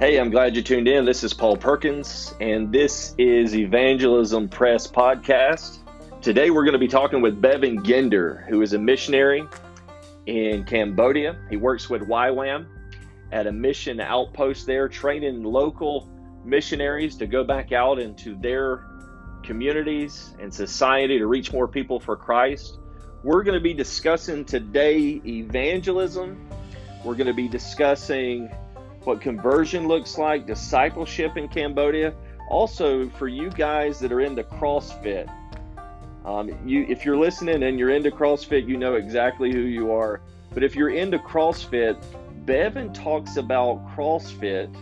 Hey, I'm glad you tuned in. This is Paul Perkins, and this is Evangelism Press Podcast. Today, we're going to be talking with Bevan Ginder, who is a missionary in Cambodia. He works with YWAM at a mission outpost there, training local missionaries to go back out into their communities and society to reach more people for Christ. We're going to be discussing today evangelism. We're going to be discussing what conversion looks like, discipleship in Cambodia. Also, for you guys that are into CrossFit, um, you if you're listening and you're into CrossFit, you know exactly who you are. But if you're into CrossFit, Bevan talks about CrossFit,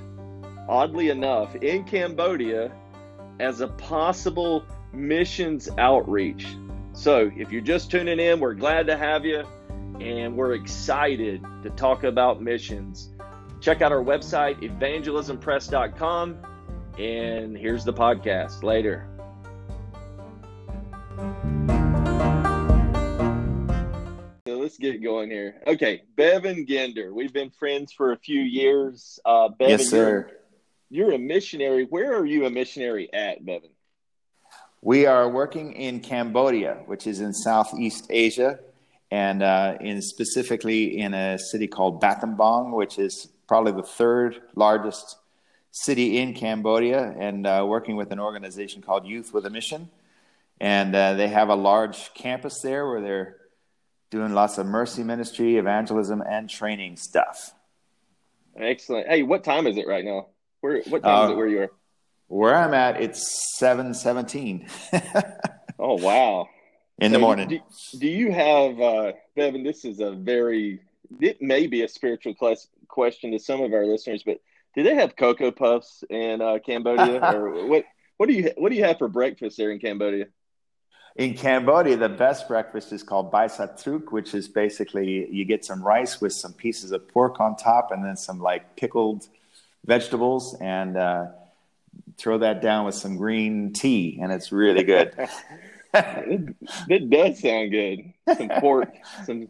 oddly enough, in Cambodia as a possible missions outreach. So if you're just tuning in, we're glad to have you and we're excited to talk about missions. Check out our website, evangelismpress.com. And here's the podcast. Later. So let's get going here. Okay, Bevan Ginder. We've been friends for a few years. Uh, Bevan, yes, sir. You're, you're a missionary. Where are you a missionary at, Bevan? We are working in Cambodia, which is in Southeast Asia, and uh, in specifically in a city called Battambang, which is probably the third largest city in Cambodia, and uh, working with an organization called Youth with a Mission. And uh, they have a large campus there where they're doing lots of mercy ministry, evangelism, and training stuff. Excellent. Hey, what time is it right now? Where? What time is it uh, where you are? Where I'm at, it's seven seventeen. oh wow! In so the morning. Do, do you have, uh, Bevan? This is a very it may be a spiritual class, question to some of our listeners, but do they have cocoa puffs in uh, Cambodia, or what? What do you what do you have for breakfast there in Cambodia? In Cambodia, the best breakfast is called baisa truk, which is basically you get some rice with some pieces of pork on top, and then some like pickled vegetables, and uh, throw that down with some green tea, and it's really good. it, it, does sound good. Some pork, some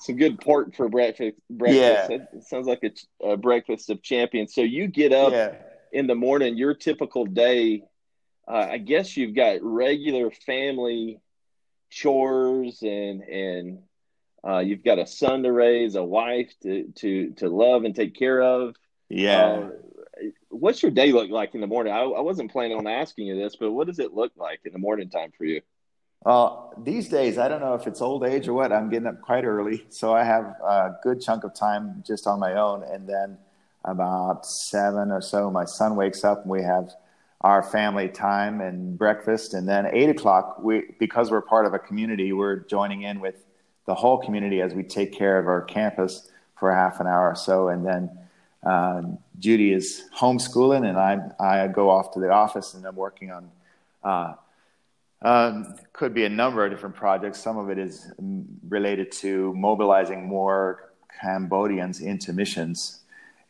some good pork for breakfast. Breakfast. Yeah. It sounds like a, a, breakfast of champions. So you get up yeah. in the morning. Your typical day. Uh, I guess you've got regular family chores and and uh, you've got a son to raise, a wife to to to love and take care of. Yeah. Uh, what's your day look like in the morning? I, I wasn't planning on asking you this, but what does it look like in the morning time for you? Well, these days, I don't know if it's old age or what. I'm getting up quite early, so I have a good chunk of time just on my own. And then about seven or so, my son wakes up, and we have our family time and breakfast. And then eight o'clock, we because we're part of a community, we're joining in with the whole community as we take care of our campus for half an hour or so. And then uh, Judy is homeschooling, and I I go off to the office, and I'm working on. Uh, um, could be a number of different projects. Some of it is related to mobilizing more Cambodians into missions.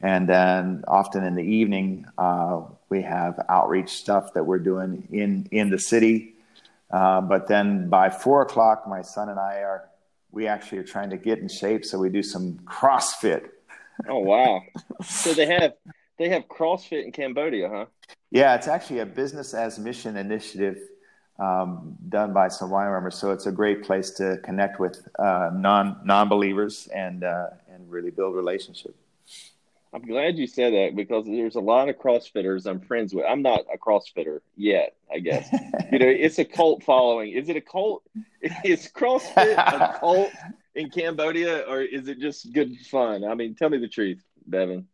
And then often in the evening, uh, we have outreach stuff that we're doing in, in the city. Uh, but then by four o'clock, my son and I are, we actually are trying to get in shape. So we do some CrossFit. Oh, wow. so they have, they have CrossFit in Cambodia, huh? Yeah, it's actually a business as mission initiative um, done by some YWAM members. So it's a great place to connect with uh, non non believers and uh, and really build relationship. I'm glad you said that because there's a lot of CrossFitters I'm friends with. I'm not a CrossFitter yet, I guess. you know, it's a cult following. Is it a cult? Is CrossFit a cult in Cambodia, or is it just good fun? I mean, tell me the truth, Bevan.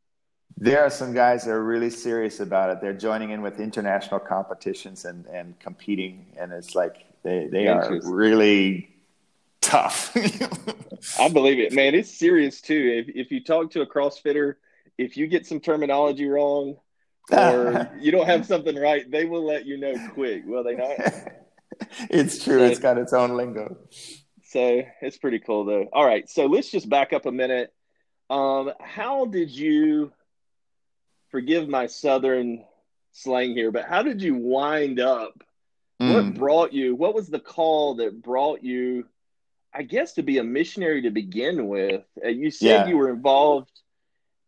There are some guys that are really serious about it. They're joining in with international competitions and, and competing, and it's like they, they are really tough. I believe it, man. It's serious too. If if you talk to a CrossFitter, if you get some terminology wrong or you don't have something right, they will let you know quick. Will they not? it's true. So, it's got its own lingo. So it's pretty cool though. All right, so let's just back up a minute. Um, how did you forgive my southern slang here, but how did you wind up? Mm. What brought you? What was the call that brought you? I guess to be a missionary to begin with. Uh, you said yeah. you were involved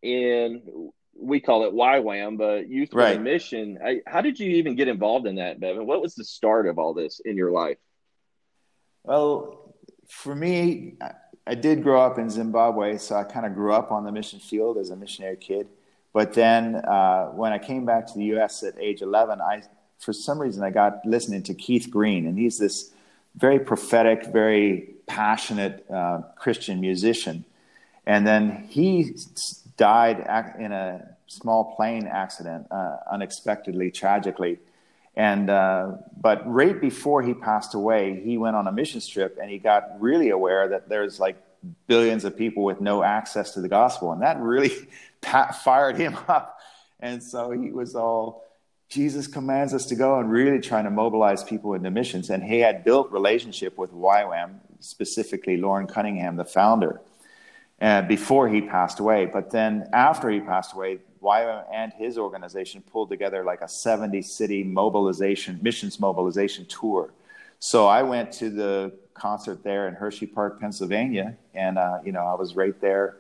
in we call it YWAM, but Youth with Right. a Mission. I, how did you even get involved in that, Bevan? What was the start of all this in your life? Well, for me, I- did grow up in Zimbabwe, so I kind of grew up on the mission field as a missionary kid. But then uh, when I came back to the U.S. at age 11, I, for some reason, I got listening to Keith Green, and he's this very prophetic, very passionate uh, Christian musician. And then he died in a small plane accident, uh, unexpectedly, tragically. And uh, but right before he passed away, he went on a mission trip, and he got really aware that there's like billions of people with no access to the gospel, and that really fired him up. And so he was all, Jesus commands us to go, and really trying to mobilize people into missions. And he had built relationship with YWAM, specifically Loren Cunningham, the founder uh, before he passed away. But then after he passed away, YWAM and his organization pulled together like a 70 city mobilization, missions mobilization tour. So I went to the concert there in Hershey Park, Pennsylvania, and uh, you know I was right there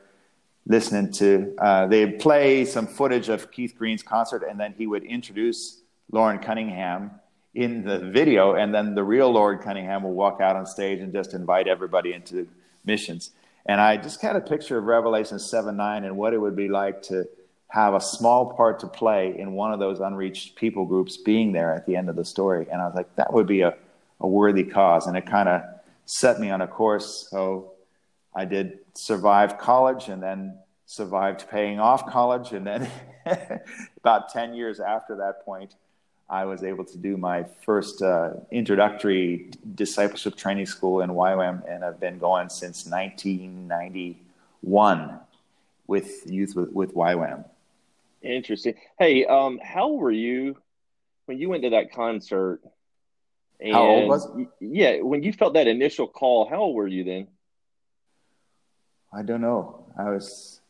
listening to. Uh, they'd play some footage of Keith Green's concert, and then he would introduce Loren Cunningham in the video, and then the real Loren Cunningham will walk out on stage and just invite everybody into missions. And I just had a picture of Revelation 7 9 and what it would be like to have a small part to play in one of those unreached people groups being there at the end of the story. And I was like, that would be a, a worthy cause. And it kind of set me on a course. So I did survive college and then survived paying off college. And then about 10 years after that point, I was able to do my first uh, introductory discipleship training school in YWAM, and I've been going since 1991 with youth with, with YWAM. Interesting. Hey, um, how old were you when you went to that concert? And, How old was Yeah, when you felt that initial call, how old were you then? I don't know. I was,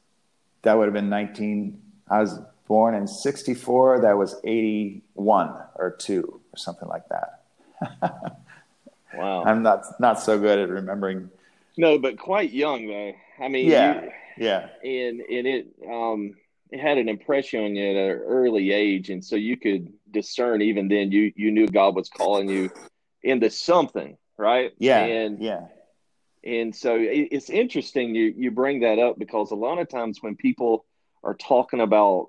that would have been 19, I was born in 64. That was 81 or 2 or something like that. Wow. I'm not, not so good at remembering. no, but quite young though. I mean, Yeah. you- Yeah. and and it um it had an impression on you at an early age, and so you could discern even then. You you knew God was calling you into something, right? Yeah. and yeah. and so it, it's interesting you you bring that up because a lot of times when people are talking about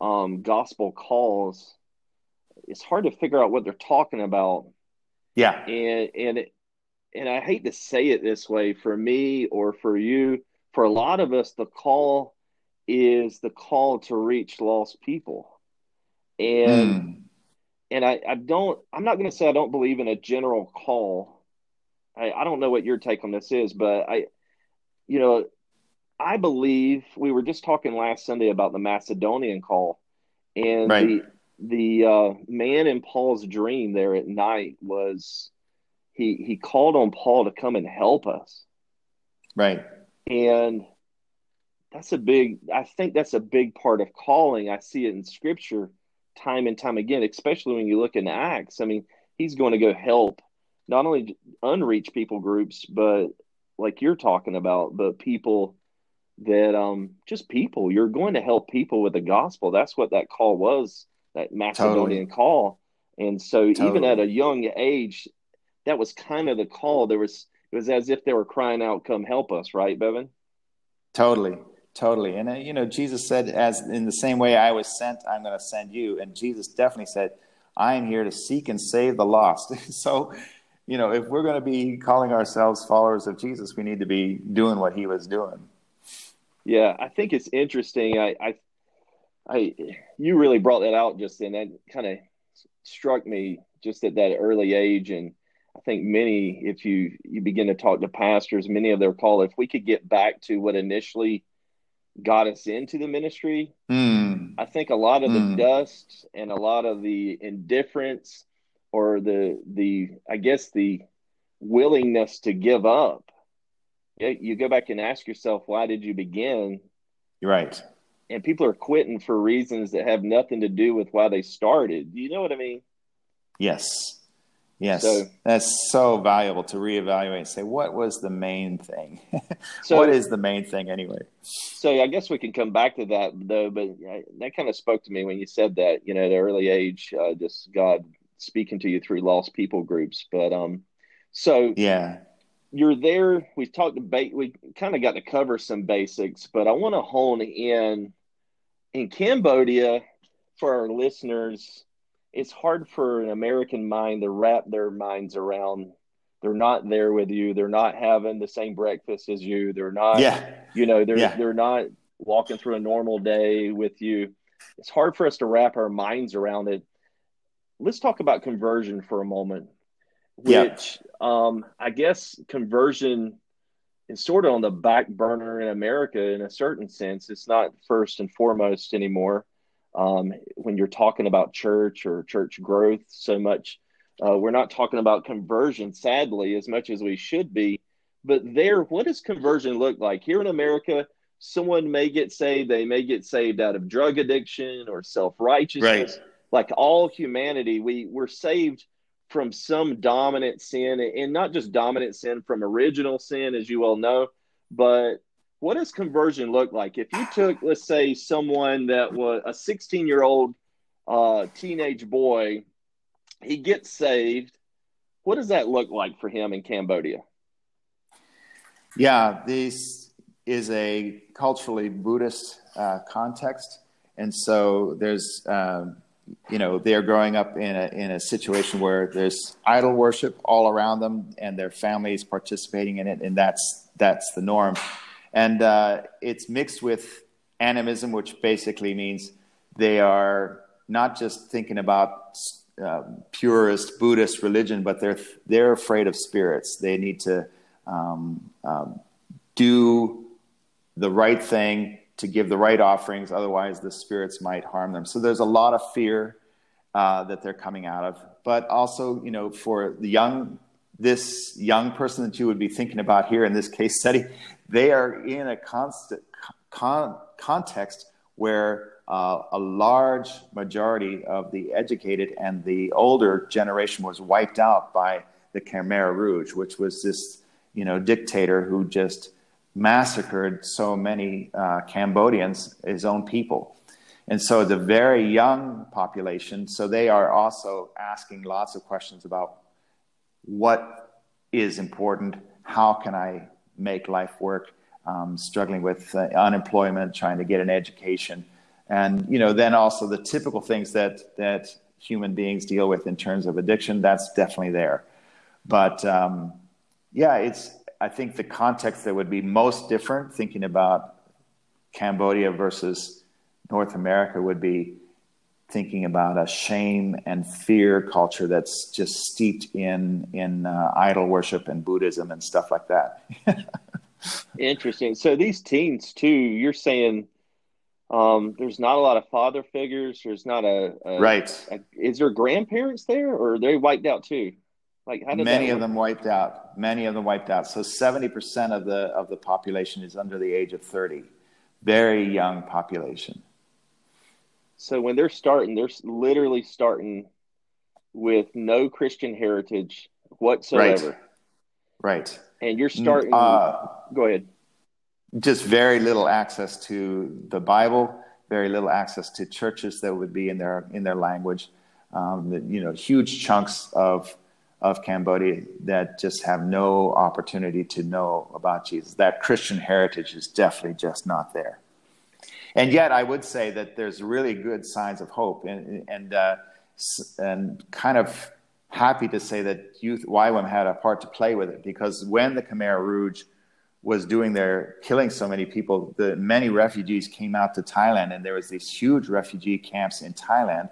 um gospel calls, it's hard to figure out what they're talking about Yeah. and and it, and I hate to say it this way for me or for you, for a lot of us, the call is the call to reach lost people, and Mm. and I, I don't I'm not going to say I don't believe in a general call. I, I don't know what your take on this is, but I, you know, I believe we were just talking last Sunday about the Macedonian call, and Right. the the uh, man in Paul's dream there at night was he he called on Paul to come and help us, Right. and that's a big I think that's a big part of calling. I see it in Scripture time and time again, especially when you look in Acts. I mean, he's going to go help not only unreached people groups, but like you're talking about, but people that um just people. You're going to help people with the gospel. That's what that call was, that Macedonian call. And so even at a young age, that was kind of the call. There was it was as if they were crying out, "Come help us!" Right, Bevan? Totally, totally. And uh, you know, Jesus said, "As in the same way I was sent, I'm going to send you." And Jesus definitely said, "I am here to seek and save the lost." so, you know, if we're going to be calling ourselves followers of Jesus, we need to be doing what He was doing. Yeah, I think it's interesting. I, I, I, you really brought that out just then. That kind of struck me just at that early age, and I think many, if you you begin to talk to pastors, many of their call, if we could get back to what initially got us into the ministry, Mm. I think a lot of the Mm. dust and a lot of the indifference, or the the I guess the willingness to give up. Yeah, you go back and ask yourself, why did you begin? You're right. and people are quitting for reasons that have nothing to do with why they started. You know what I mean? Yes. Yes, so, that's so valuable to reevaluate and say what was the main thing. so, what is the main thing anyway? So I guess we can come back to that though, but that kind of spoke to me when you said that. You know, the early age, uh, just God speaking to you through lost people groups. But um, so yeah, you're there. We talked about we kind of got to cover some basics, but I want to hone in in Cambodia for our listeners it's hard for an American mind to wrap their minds around. They're not there with you. They're not having the same breakfast as you. They're not, yeah. you know, they're yeah. they're not walking through a normal day with you. It's hard for us to wrap our minds around it. Let's talk about conversion for a moment, which yeah. um, I guess conversion is sort of on the back burner in America in a certain sense. It's not first and foremost anymore um, when you're talking about church or church growth so much. Uh, we're not talking about conversion, sadly, as much as we should be. But there, what does conversion look like? Here in America, someone may get saved, they may get saved out of drug addiction or self righteousness. Right. Like all humanity, we, we're saved from some dominant sin, and not just dominant sin from original sin, as you well know, but what does conversion look like? If you took, let's say, someone that was a 16 year old uh, teenage boy, he gets saved. What does that look like for him in Cambodia? Yeah, this is a culturally Buddhist uh, context. And so there's, um, you know, they're growing up in a, in a situation where there's idol worship all around them and their families participating in it. And that's, that's the norm and uh, it's mixed with animism, which basically means they are not just thinking about uh, purist Buddhist religion, but they're they're afraid of spirits. They need to um, um, do the right thing to give the right offerings, otherwise the spirits might harm them. So there's a lot of fear uh, that they're coming out of. But also, you know, for the young this young person that you would be thinking about here in this case study, they are in a constant con- context where uh, a large majority of the educated and the older generation was wiped out by the Khmer Rouge, which was this you know dictator who just massacred so many uh, Cambodians, his own people. And so the very young population, so they are also asking lots of questions about what is important, how can I make life work, um, struggling with uh, unemployment, trying to get an education, and you know then also the typical things that that human beings deal with in terms of addiction. That's definitely there, but um, yeah, it's I think the context that would be most different thinking about Cambodia versus North America would be thinking about a shame and fear culture that's just steeped in in uh, idol worship and Buddhism and stuff like that. Interesting. So these teens too, you're saying um, there's not a lot of father figures. There's not a, a right. A, is there grandparents there, or are they wiped out too? Like how did many of them wiped out? Many of them wiped out. So seventy percent of the of the population is under the age of thirty. Very young population. So when they're starting, they're literally starting with no Christian heritage whatsoever. Right. right and you're starting. Uh, go ahead. Just very little access to the Bible, very little access to churches that would be in their in their language. Um, you know, huge chunks of of Cambodia that just have no opportunity to know about Jesus. That Christian heritage is definitely just not there. And yet, I would say that there's really good signs of hope, and and uh, and kind of happy to say that youth YWAM had a part to play with it because when the Khmer Rouge was doing their killing so many people, the many refugees came out to Thailand, and there was these huge refugee camps in Thailand.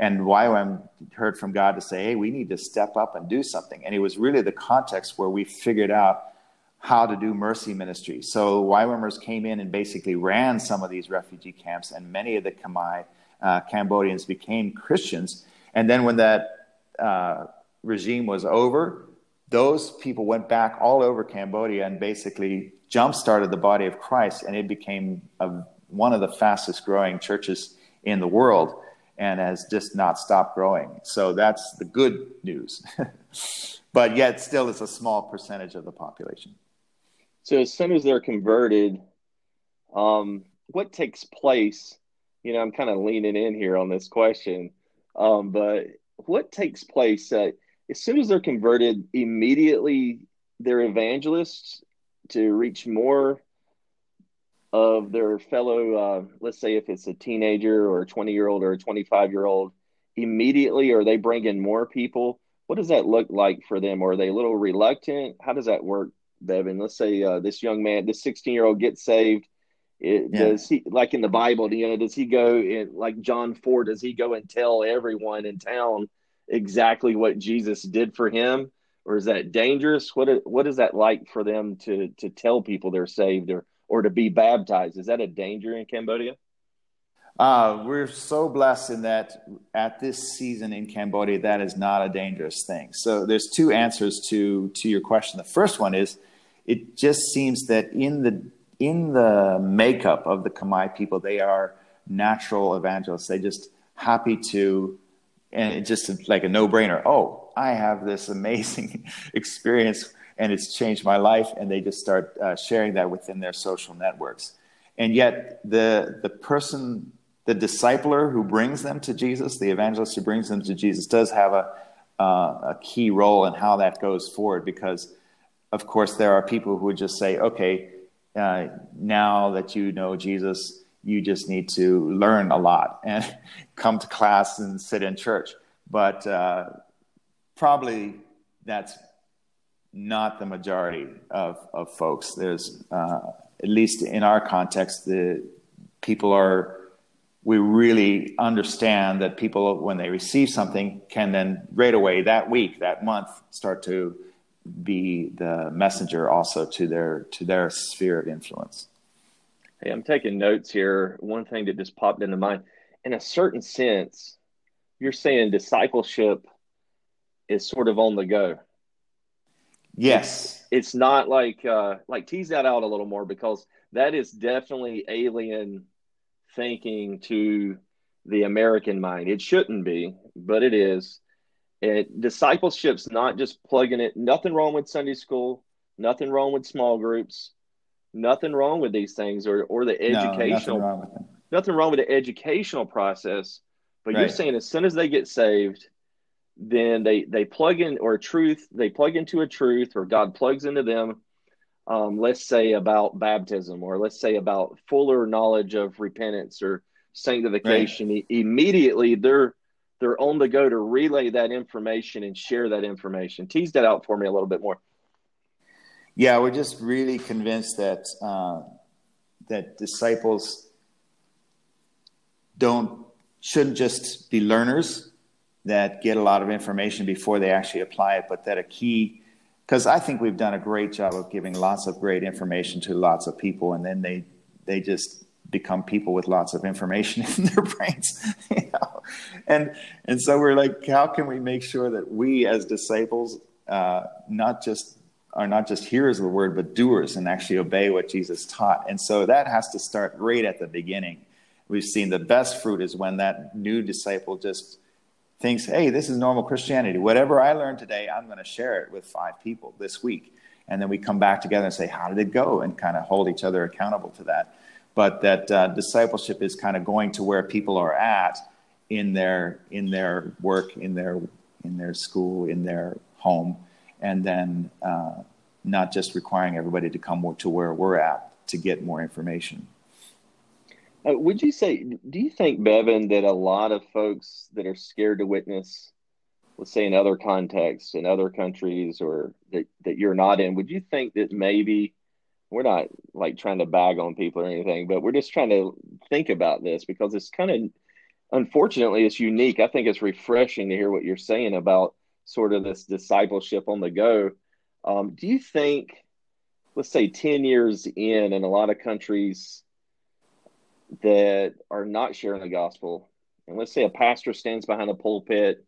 And YWAM heard from God to say, "Hey, we need to step up and do something." And it was really the context where we figured out how to do mercy ministry. So YWAMers came in and basically ran some of these refugee camps, and many of the Khmer uh, Cambodians became Christians. And then when that uh, regime was over, those people went back all over Cambodia and basically jump started the body of Christ, and it became a, one of the fastest growing churches in the world. and has just not stopped growing. So that's the good news. but yet, still, it's a small percentage of the population. So as soon as they're converted, um, what takes place? You know, I'm kind of leaning in here on this question, um, but what takes place as soon as they're converted? Immediately, they're evangelists to reach more of their fellow, uh, let's say if it's a teenager or a 20 year old or a 25 year old, immediately are they bringing more people? What does that look like for them? Are they a little reluctant? How does that work, Bevan? Let's say uh, this young man, this 16 year old gets saved. It, yeah. Does he, like in the Bible, you know, does he go in, like John 4, does he go and tell everyone in town exactly what Jesus did for him? Or is that dangerous? What, what is that like for them to, to tell people they're saved or, or to be baptized. Is that a danger in Cambodia? Uh, we're so blessed in that at this season in Cambodia, that is not a dangerous thing. So there's two answers to to your question. The first one is, it just seems that in the in the makeup of the Khmer people, they are natural evangelists. They just happy to, and it's just like a no brainer. Oh, I have this amazing experience and it's changed my life and they just start uh, sharing that within their social networks and yet the the person the discipler who brings them to jesus the evangelist who brings them to jesus does have a uh, a key role in how that goes forward because of course there are people who would just say okay uh, now that you know jesus you just need to learn a lot and come to class and sit in church but uh, probably that's not the majority of, of folks. There's, uh, at least in our context, the people are, we really understand that people, when they receive something, can then right away that week, that month, start to be the messenger also to their to their sphere of influence. Hey, I'm taking notes here. One thing that just popped into mind, in a certain sense, you're saying discipleship is sort of on the go Yes. It's, it's not like uh like tease that out a little more because that is definitely alien thinking to the American mind. It shouldn't be, but it is. And discipleship's not just plugging it. Nothing wrong with Sunday school. Nothing wrong with small groups. Nothing wrong with these things or or the educational. No, nothing, wrong nothing wrong with the educational process. But right. you're saying as soon as they get saved, then they they plug in or truth they plug into a truth or god plugs into them um, let's say about baptism or let's say about fuller knowledge of repentance or sanctification right. immediately they're they're on the go to relay that information and share that information. Tease that out for me a little bit more. Yeah we're just really convinced that uh, that disciples don't shouldn't just be learners that get a lot of information before they actually apply it, but that a key, because I think we've done a great job of giving lots of great information to lots of people, and then they they just become people with lots of information in their brains, you know? and and so we're like, how can we make sure that we as disciples, uh, not just are not just hearers of the word, but doers and actually obey what Jesus taught. And so that has to start right at the beginning. We've seen the best fruit is when that new disciple just thinks, hey, this is normal Christianity. Whatever I learned today, I'm going to share it with five people this week. And then we come back together and say, how did it go? And kind of hold each other accountable to that. But that uh, discipleship is kind of going to where people are at in their in their work, in their in their school, in their home, and then uh, not just requiring everybody to come to where we're at to get more information. Uh, would you say, do you think, Bevan, that a lot of folks that are scared to witness, let's say in other contexts, in other countries, or that, that you're not in, would you think that maybe we're not like trying to bag on people or anything, but we're just trying to think about this because it's kind of, unfortunately, it's unique. I think it's refreshing to hear what you're saying about sort of this discipleship on the go. Um, do you think, let's say 10 years in, in a lot of countries, that are not sharing the gospel, and let's say a pastor stands behind a pulpit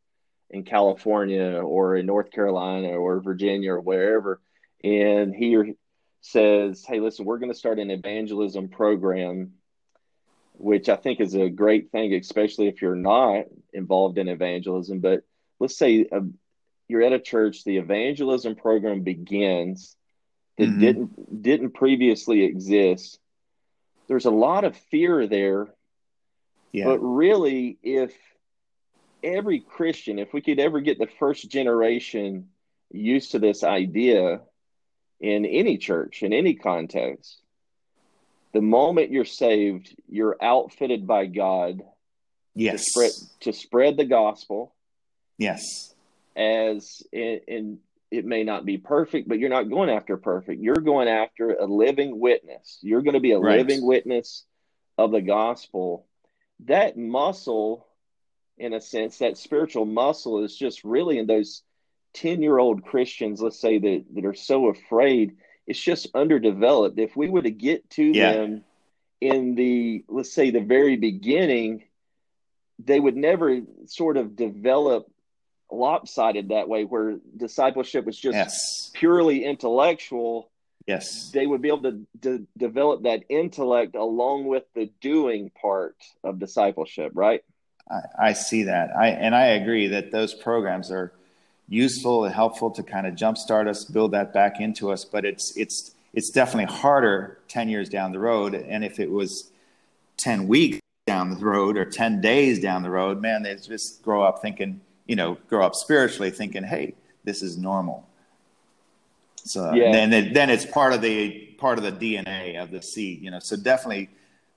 in California or in North Carolina or Virginia or wherever, and he says, Hey, listen, we're going to start an evangelism program which I think is a great thing, especially if you're not involved in evangelism. But let's say uh, you're at a church, the evangelism program begins that mm-hmm. didn't didn't previously exist. There's a lot of fear there, yeah. but really, if every Christian, if we could ever get the first generation used to this idea in any church, in any context, the moment you're saved, you're outfitted by God yes. to spread, to spread the gospel. Yes. As and it may not be perfect, but you're not going after perfect. You're going after a living witness. You're going to be a right. living witness of the gospel. That muscle, in a sense, that spiritual muscle is just really in those 10 year old Christians, let's say, that, that are so afraid it's just underdeveloped. If we were to get to yeah. them in the, let's say, the very beginning, they would never sort of develop lopsided that way, where discipleship was just yes. purely intellectual. Yes. They would be able to, to develop that intellect along with the doing part of discipleship, right? I, I see that. I and I agree that those programs are useful and helpful to kind of jumpstart us, build that back into us. But it's it's it's definitely harder ten years down the road. And if it was ten weeks down the road or ten days down the road, man, they just grow up thinking, you know, grow up spiritually thinking, hey, this is normal. So yeah. then it, then it's part of the part of the DNA of the seed, you know. So definitely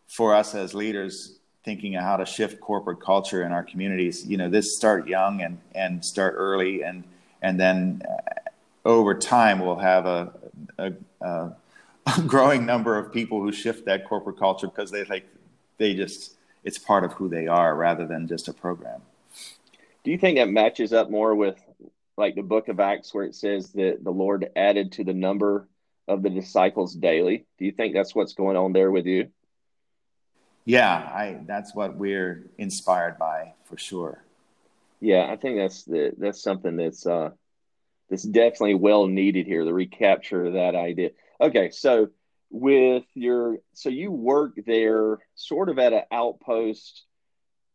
for us as leaders, thinking of how to shift corporate culture in our communities. You know, this start young and and start early, and and then uh, over time we'll have a, a, a, growing number of people who shift that corporate culture because they like they just it's part of who they are rather than just a program. Do you think that matches up more with like the book of Acts where it says that the Lord added to the number of the disciples daily? Do you think that's what's going on there with you? Yeah, I that's what we're inspired by for sure. Yeah, I think that's the that's something that's uh that's definitely well needed here. The recapture of that idea. Okay, so with your so you work there sort of at an outpost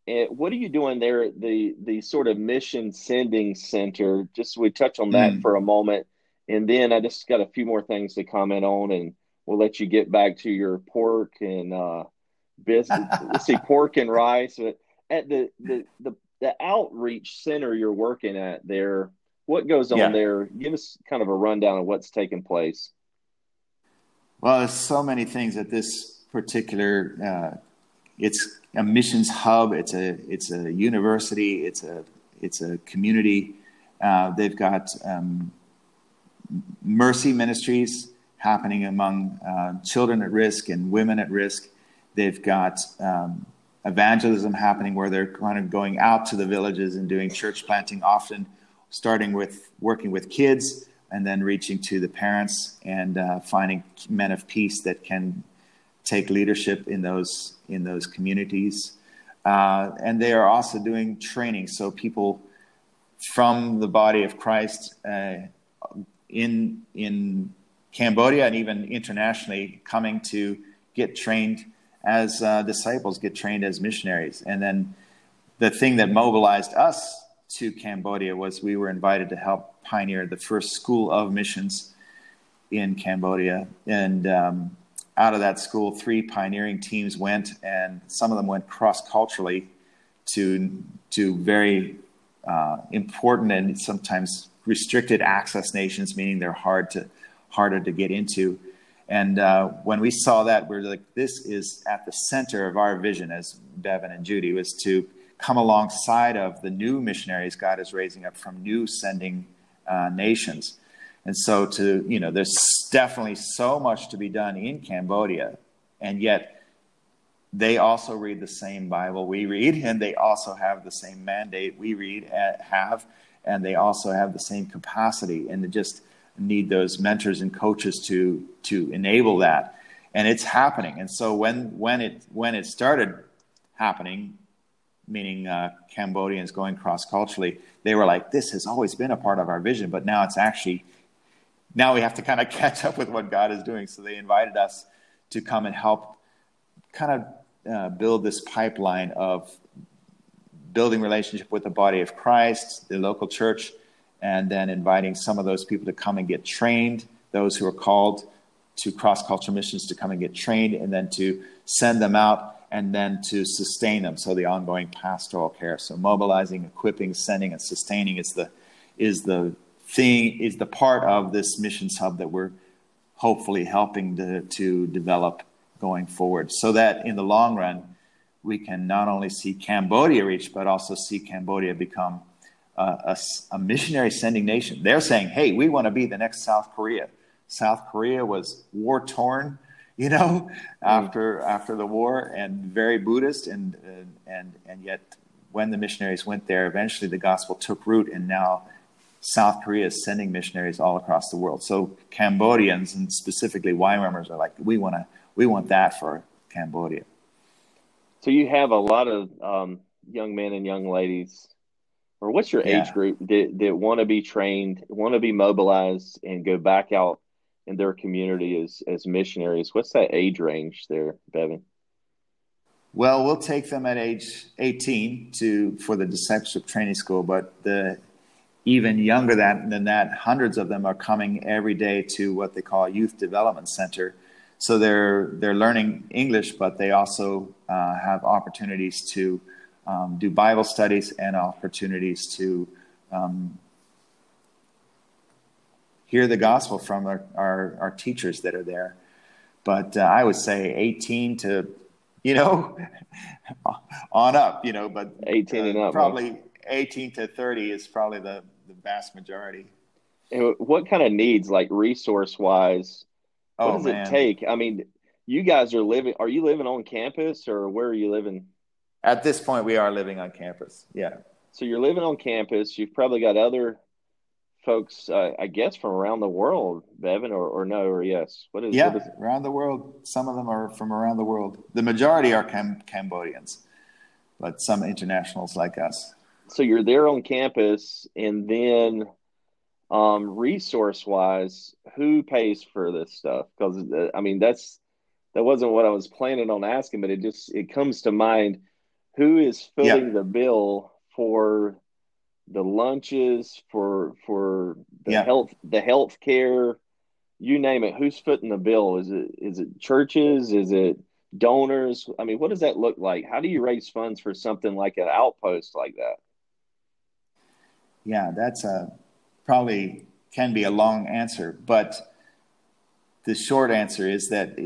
and what are you doing there at the the sort of mission sending center just so we touch on that mm. for a moment and then i just got a few more things to comment on and we'll let you get back to your pork and uh business. let's see, pork and rice. But at the, the the the outreach center you're working at there, what goes on yeah. there? Give us kind of a rundown of what's taking place. Well, there's so many things at this particular. Uh, it's a missions hub. It's a it's a university. It's a it's a community. Uh, they've got um, mercy ministries happening among uh, children at risk and women at risk. They've got um, evangelism happening where they're kind of going out to the villages and doing church planting, often starting with working with kids and then reaching to the parents and uh, finding men of peace that can take leadership in those in those communities. Uh, and they are also doing training, so people from the body of Christ uh, in in Cambodia and even internationally coming to get trained as uh, disciples, get trained as missionaries. And then the thing that mobilized us to Cambodia was we were invited to help pioneer the first school of missions in Cambodia. And um, out of that school, three pioneering teams went, and some of them went cross culturally to to very uh, important and sometimes restricted access nations, meaning they're hard to harder to get into. And uh, when we saw that, we are like, this is at the center of our vision as Bevan and Judy was to come alongside of the new missionaries God is raising up from new sending uh, nations. And so to, you know, there's definitely so much to be done in Cambodia. And yet they also read the same Bible we read, and they also have the same mandate we read, uh, have, and they also have the same capacity. And just need those mentors and coaches to to enable that. And it's happening. And so when when it when it started happening meaning uh, cambodians going cross culturally they were like this has always been a part of our vision but now it's actually now we have to kind of catch up with what god is doing. So they invited us to come and help kind of uh, build this pipeline of building relationship with the body of Christ, the local church, and then inviting some of those people to come and get trained, those who are called to cross cultural missions to come and get trained, and then to send them out and then to sustain them. So the ongoing pastoral care. So mobilizing, equipping, sending, and sustaining is the is the thing is the part of this missions hub that we're hopefully helping to, to develop going forward. So that in the long run, we can not only see Cambodia reach, but also see Cambodia become a, a, missionary sending nation. They're saying, hey, we want to be the next South Korea. South Korea was war torn, you know, mm. after after the war, and very Buddhist, and and and yet when the missionaries went there, eventually the gospel took root, and now South Korea is sending missionaries all across the world. So Cambodians and specifically YWAMers are like, we want to, we want that for Cambodia. So you have a lot of um, young men and young ladies, or what's your yeah. age group that, that want to be trained, want to be mobilized, and go back out in their community as as missionaries? What's that age range there, Bevan? Well, we'll take them at age 18 to for the discipleship training school, but the even younger than, than that, hundreds of them are coming every day to what they call a youth development center. So they're they're learning English, but they also uh, have opportunities to um, do Bible studies and opportunities to um, hear the gospel from our, our, our, teachers that are there. But uh, I would say 18 to, you know, on up, you know, but 18 and up, probably 18 to 30 is probably the, the vast majority. And what kind of needs, like resource wise, what oh, does man. it take? I mean, you guys are living, are you living on campus or where are you living? At this point, we are living on campus. Yeah. So you're living on campus. You've probably got other folks, uh, I guess, from around the world, Bevan, or, or no, or yes? What is? Yeah, what is around the world. Some of them are from around the world. The majority are Cam- Cambodians, but some internationals like us so you're there on campus, and then um, resource wise, who pays for this stuff? Because uh, I mean, that's that wasn't what I was planning on asking, but it just it comes to mind. Who is footing the bill for the lunches, for for the health, the health care, you name it? Who's footing the bill? Is it is it churches? Is it donors? I mean, what does that look like? How do you raise funds for something like an outpost like that? Yeah, that's a probably can be a long answer, but the short answer is that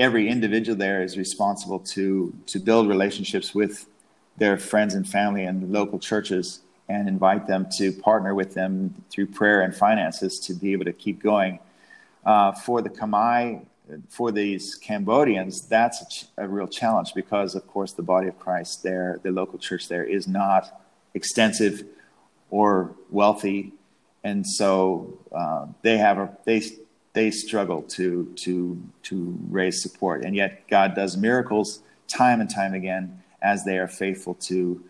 every individual there is responsible to to build relationships with their friends and family and local churches and invite them to partner with them through prayer and finances to be able to keep going. Uh, for the Khmer, for these Cambodians, that's a, ch- a, real challenge because, of course, the body of Christ there, the local church there, is not extensive or wealthy, and so uh, they have a they they struggle to to to raise support, and yet God does miracles time and time again as they are faithful to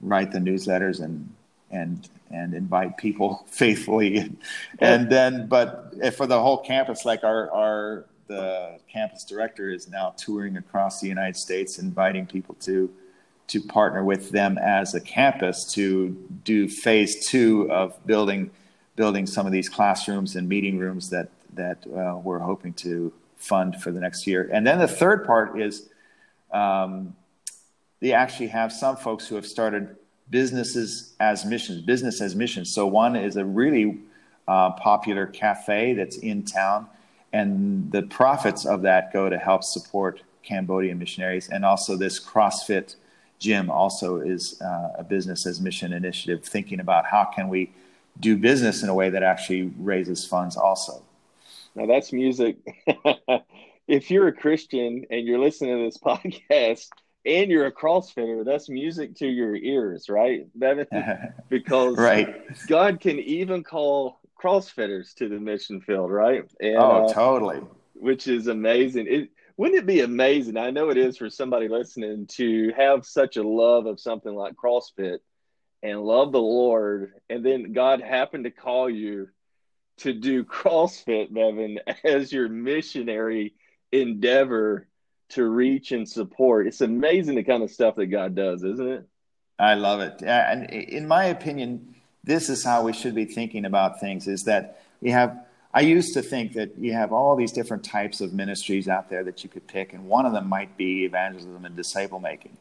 write the newsletters and and and invite people faithfully, and then but for the whole campus, like our our the campus director is now touring across the United States, inviting people to to partner with them as a campus to do phase two of building building some of these classrooms and meeting rooms that that uh, we're hoping to fund for the next year. And then the third part is um, they actually have some folks who have started businesses as missions, business as missions. So one is a really uh, popular cafe that's in town, and the profits of that go to help support Cambodian missionaries, and also this CrossFit Gym also is uh, a business as mission initiative, thinking about how can we do business in a way that actually raises funds also. Now that's music. if you're a Christian and you're listening to this podcast and you're a CrossFitter, that's music to your ears, right? because right. God can even call CrossFitters to the mission field, right? And, oh, uh, totally. Which is amazing. It, wouldn't it be amazing? I know it is for somebody listening to have such a love of something like CrossFit and love the Lord, and then God happened to call you to do CrossFit, Bevan, as your missionary endeavor to reach and support. It's amazing the kind of stuff that God does, isn't it? I love it. And in my opinion, this is how we should be thinking about things is that we have I used to think that you have all these different types of ministries out there that you could pick, and one of them might be evangelism and disciple making.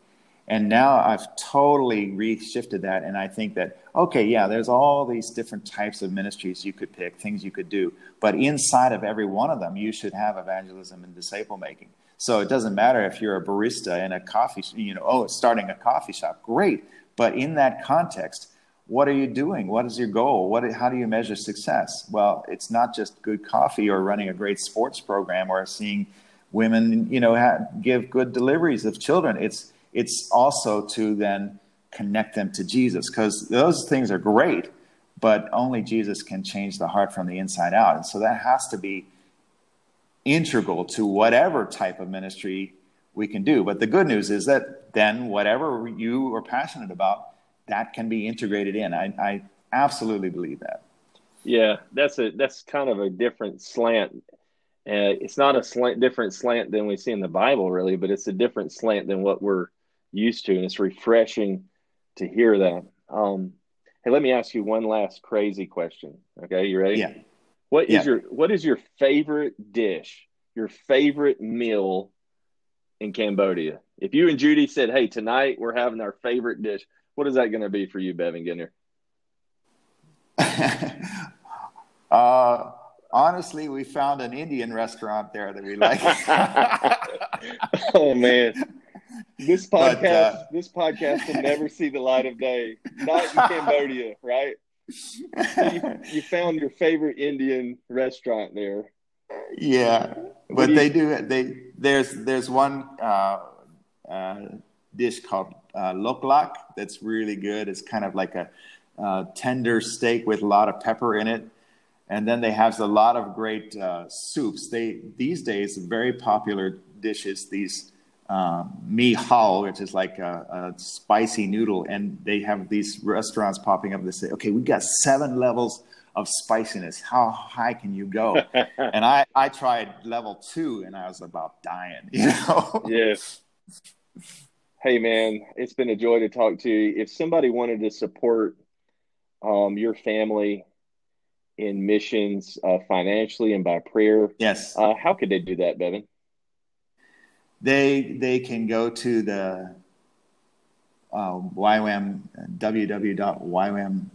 And now I've totally reshifted that, and I think that, okay, yeah, there's all these different types of ministries you could pick, things you could do. But inside of every one of them, you should have evangelism and disciple making. So it doesn't matter if you're a barista in a coffee, you know, oh, starting a coffee shop, great. But in that context, what are you doing? What is your goal? What, how do you measure success? Well, it's not just good coffee or running a great sports program or seeing women, you know, have, give good deliveries of children. It's it's also to then connect them to Jesus because those things are great, but only Jesus can change the heart from the inside out, and so that has to be integral to whatever type of ministry we can do. But the good news is that then whatever you are passionate about that can be integrated in. I, I absolutely believe that. Yeah, that's a that's kind of a different slant. Uh, it's not a slant, different slant than we see in the Bible, really, but it's a different slant than what we're used to, and it's refreshing to hear that. Um, hey, let me ask you one last crazy question. Okay, you ready? Yeah. What is yeah. your What is your favorite dish? Your favorite meal in Cambodia? If you and Judy said, "Hey, tonight we're having our favorite dish," What is that going to be for you, Bevan Ginder? uh, honestly, we found an Indian restaurant there that we like. oh man, this podcast, but, uh, this podcast will never see the light of day. Not in Cambodia, right? You, you, found your favorite Indian restaurant there. Yeah, what but do you, they do. They there's there's one uh, uh, dish called uh, loklak that's really good. It's kind of like a uh, tender steak with a lot of pepper in it. And then they have a lot of great uh, soups. They these days very popular dishes. These uh, mi hao, which is like a, a, spicy noodle, and they have these restaurants popping up that say, "Okay, we got seven levels of spiciness. How high can you go?" and I I tried level two, and I was about dying. You know? Yes. Hey, man, it's been a joy to talk to you. If somebody wanted to support um, your family in missions uh, financially and by prayer, yes, uh, how could they do that, Bevan? They they can go to the uh, YWAM www.ywam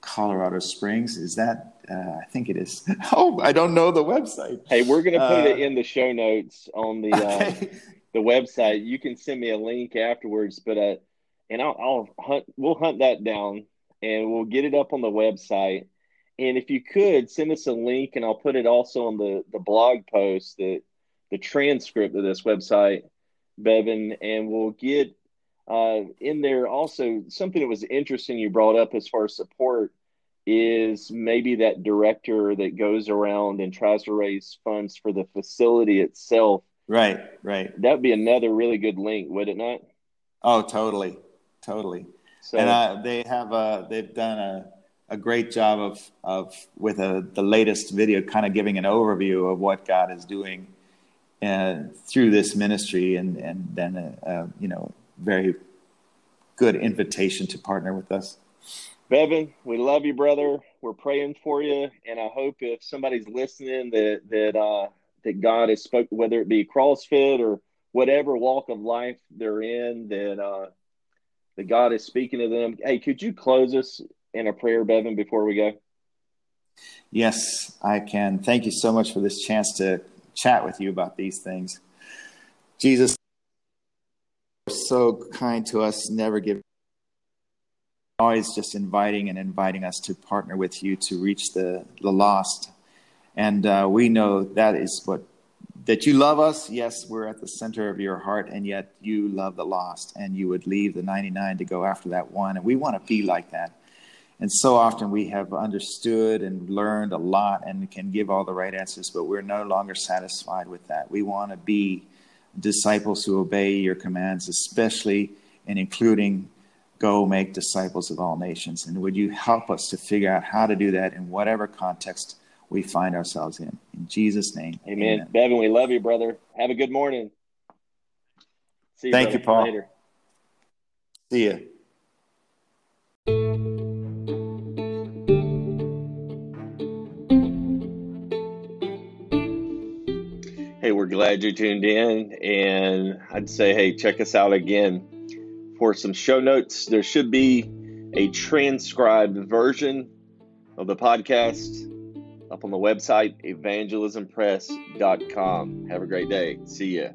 Colorado Springs. Is that? Uh, I think it is. Oh, I don't know the website. Hey, we're going to put uh, it in the show notes on the uh, the website. You can send me a link afterwards, but uh, and I'll, I'll hunt. We'll hunt that down and we'll get it up on the website. And if you could send us a link, and I'll put it also on the the blog post that the transcript of this website, Bevan, and we'll get uh, in there also something that was interesting you brought up as far as support is maybe that director that goes around and tries to raise funds for the facility itself Right, right. That'd be another really good link, would it not? Oh, totally, totally. So, and uh, they have uh, they've done a, a great job of of with a, uh, the latest video, kind of giving an overview of what God is doing uh, through this ministry, and and then a, a, you know very good invitation to partner with us. Bevan, we love you, brother. We're praying for you, and I hope if somebody's listening that that uh, that God has spoken, whether it be CrossFit or whatever walk of life they're in, that uh, that God is speaking to them. Hey, could you close us in a prayer, Bevan, before we go? Yes, I can. Thank you so much for this chance to chat with you about these things. Jesus, so kind to us, never give always just inviting and inviting us to partner with you to reach the, the lost and uh, we know that is what that you love us. Yes, we're at the center of your heart, and yet you love the lost, and you would leave the 99 to go after that one. And we want to be like that. And so often we have understood and learned a lot and can give all the right answers, but we're no longer satisfied with that. We want to be disciples who obey your commands, especially and including go make disciples of all nations. And would you help us to figure out how to do that in whatever context we find ourselves in. In Jesus' name. Amen. amen. Bevan, we love you, brother. Have a good morning. See you. Thank brother. you, Paul. Later. See you. Hey, we're glad you tuned in. And I'd say, hey, check us out again for some show notes. There should be a transcribed version of the podcast up on the website evangelismpress.com. Have a great day. See ya.